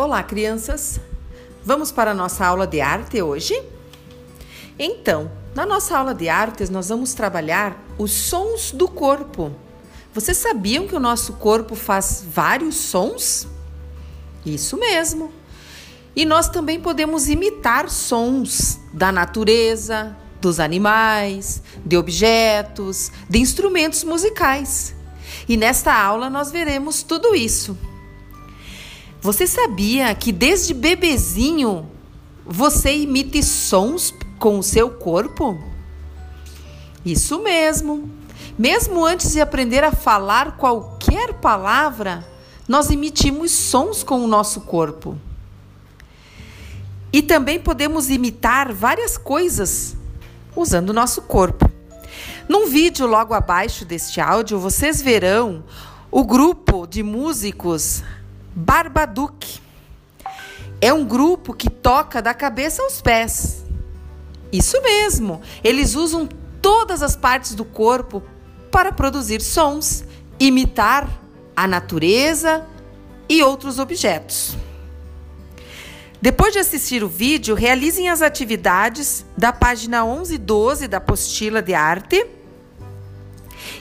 Olá, crianças! Vamos para a nossa aula de arte hoje? Então, na nossa aula de artes, nós vamos trabalhar os sons do corpo. Vocês sabiam que o nosso corpo faz vários sons? Isso mesmo! E nós também podemos imitar sons da natureza, dos animais, de objetos, de instrumentos musicais. E nesta aula nós veremos tudo isso. Você sabia que desde bebezinho você imite sons com o seu corpo? Isso mesmo. Mesmo antes de aprender a falar qualquer palavra, nós emitimos sons com o nosso corpo. E também podemos imitar várias coisas usando o nosso corpo. Num vídeo logo abaixo deste áudio, vocês verão o grupo de músicos Barbaduque. É um grupo que toca da cabeça aos pés. Isso mesmo, eles usam todas as partes do corpo para produzir sons, imitar a natureza e outros objetos. Depois de assistir o vídeo, realizem as atividades da página 11 e 12 da apostila de arte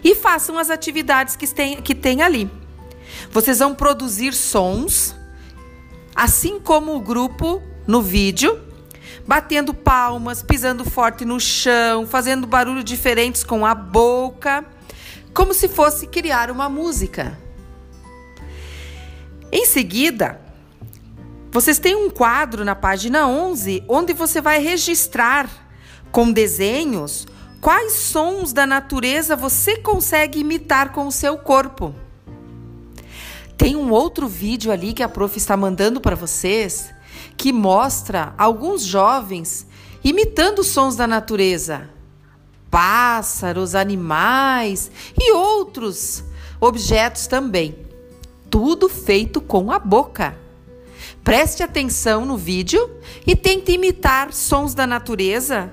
e façam as atividades que tem, que tem ali. Vocês vão produzir sons, assim como o grupo no vídeo, batendo palmas, pisando forte no chão, fazendo barulhos diferentes com a boca, como se fosse criar uma música. Em seguida, vocês têm um quadro na página 11 onde você vai registrar com desenhos quais sons da natureza você consegue imitar com o seu corpo. Tem um outro vídeo ali que a prof está mandando para vocês que mostra alguns jovens imitando sons da natureza. Pássaros, animais e outros objetos também. Tudo feito com a boca. Preste atenção no vídeo e tente imitar sons da natureza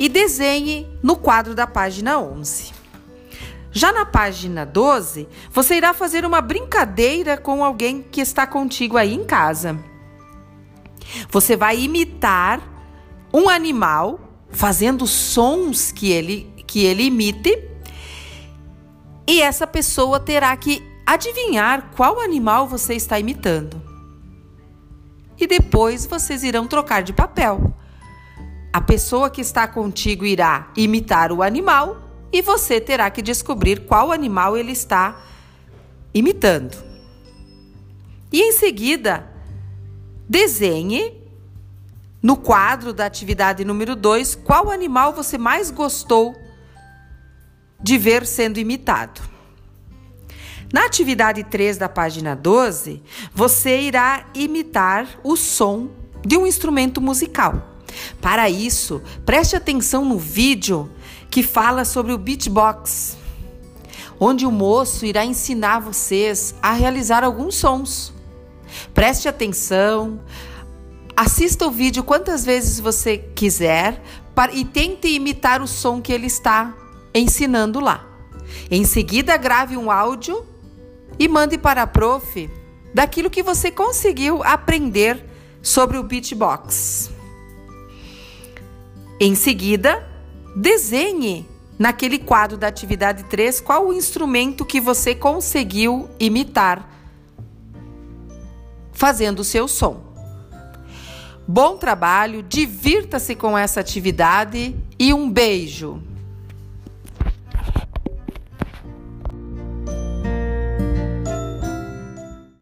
e desenhe no quadro da página 11. Já na página 12, você irá fazer uma brincadeira com alguém que está contigo aí em casa. Você vai imitar um animal fazendo sons que ele que ele imite e essa pessoa terá que adivinhar qual animal você está imitando. E depois vocês irão trocar de papel. A pessoa que está contigo irá imitar o animal e você terá que descobrir qual animal ele está imitando. E em seguida, desenhe no quadro da atividade número 2 qual animal você mais gostou de ver sendo imitado. Na atividade 3 da página 12, você irá imitar o som de um instrumento musical. Para isso, preste atenção no vídeo que fala sobre o beatbox, onde o moço irá ensinar vocês a realizar alguns sons. Preste atenção, assista o vídeo quantas vezes você quiser e tente imitar o som que ele está ensinando lá. Em seguida, grave um áudio e mande para a prof daquilo que você conseguiu aprender sobre o beatbox. Em seguida, desenhe naquele quadro da atividade 3 qual o instrumento que você conseguiu imitar fazendo o seu som. Bom trabalho, divirta-se com essa atividade e um beijo!